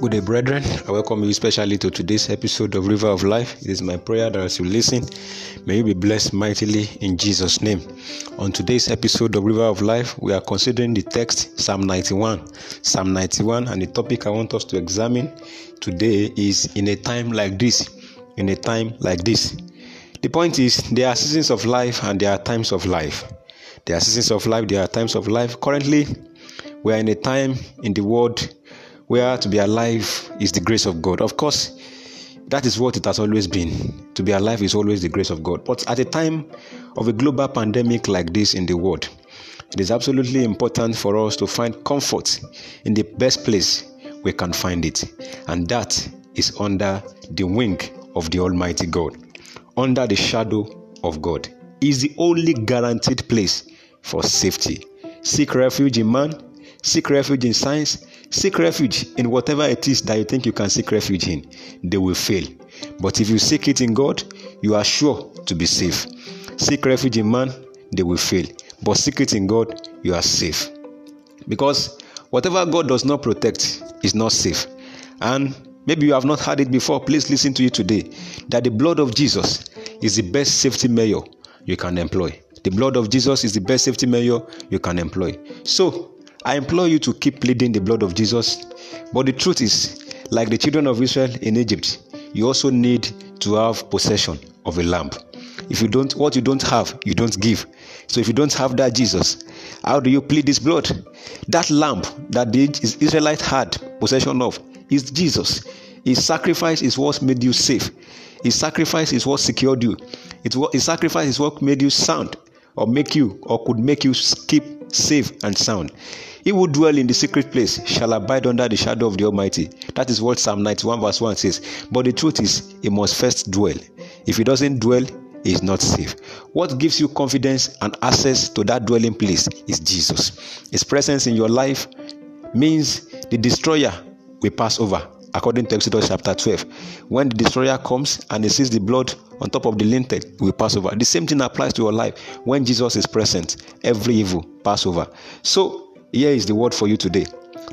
Good day, brethren. I welcome you especially to today's episode of River of Life. It is my prayer that as you listen, may you be blessed mightily in Jesus' name. On today's episode of River of Life, we are considering the text Psalm 91. Psalm 91, and the topic I want us to examine today is In a Time Like This. In a Time Like This. The point is, there are seasons of life and there are times of life. There are seasons of life, there are times of life. Currently, we are in a time in the world where to be alive is the grace of God. Of course, that is what it has always been. To be alive is always the grace of God. But at a time of a global pandemic like this in the world, it is absolutely important for us to find comfort in the best place we can find it, and that is under the wing of the Almighty God, under the shadow of God. Is the only guaranteed place for safety. Seek refuge in man, seek refuge in science, Seek refuge in whatever it is that you think you can seek refuge in. They will fail. But if you seek it in God, you are sure to be safe. Seek refuge in man, they will fail. But seek it in God, you are safe. Because whatever God does not protect is not safe. And maybe you have not heard it before. Please listen to it today. That the blood of Jesus is the best safety measure you can employ. The blood of Jesus is the best safety measure you can employ. So, I implore you to keep pleading the blood of Jesus. But the truth is, like the children of Israel in Egypt, you also need to have possession of a lamb. If you don't, what you don't have, you don't give. So if you don't have that Jesus, how do you plead this blood? That lamb that the Israelites had possession of is Jesus. His sacrifice is what made you safe. His sacrifice is what secured you. His sacrifice is what made you sound, or make you, or could make you keep safe and sound. He who dwell in the secret place shall abide under the shadow of the Almighty. That is what Psalm 91 verse 1 says. But the truth is, he must first dwell. If he doesn't dwell, he is not safe. What gives you confidence and access to that dwelling place is Jesus. His presence in your life means the destroyer will pass over according to Exodus chapter 12. When the destroyer comes and he sees the blood on top of the lintel, will pass over. The same thing applies to your life. When Jesus is present, every evil pass over. So here is the word for you today.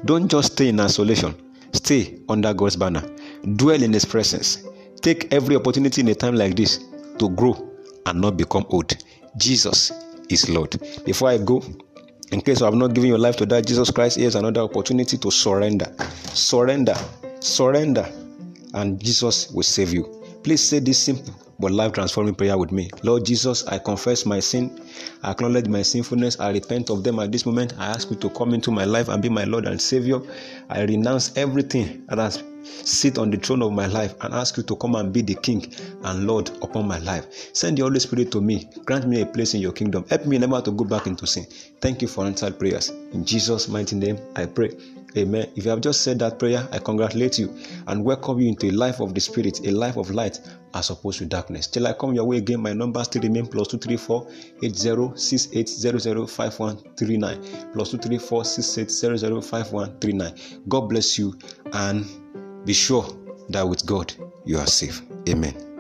Don't just stay in isolation, stay under God's banner. Dwell in His presence. Take every opportunity in a time like this to grow and not become old. Jesus is Lord. Before I go, in case you have not given your life to that Jesus Christ, here's another opportunity to surrender. Surrender. Surrender. And Jesus will save you. Please say this simple but life transforming prayer with me. Lord Jesus, I confess my sin. I acknowledge my sinfulness. I repent of them at this moment. I ask you to come into my life and be my Lord and Savior. I renounce everything that has sit on the throne of my life and ask you to come and be the king and lord upon my life send the holy spirit to me grant me a place in your kingdom help me never to go back into sin thank you for answered prayers in jesus mighty name i pray Amen. If you have just said that prayer, I congratulate you and welcome you into a life of the Spirit, a life of light as opposed to darkness. Till I come your way again, my number still remain plus 234 8068005139. Plus 234 68005139. God bless you and be sure that with God you are safe. Amen.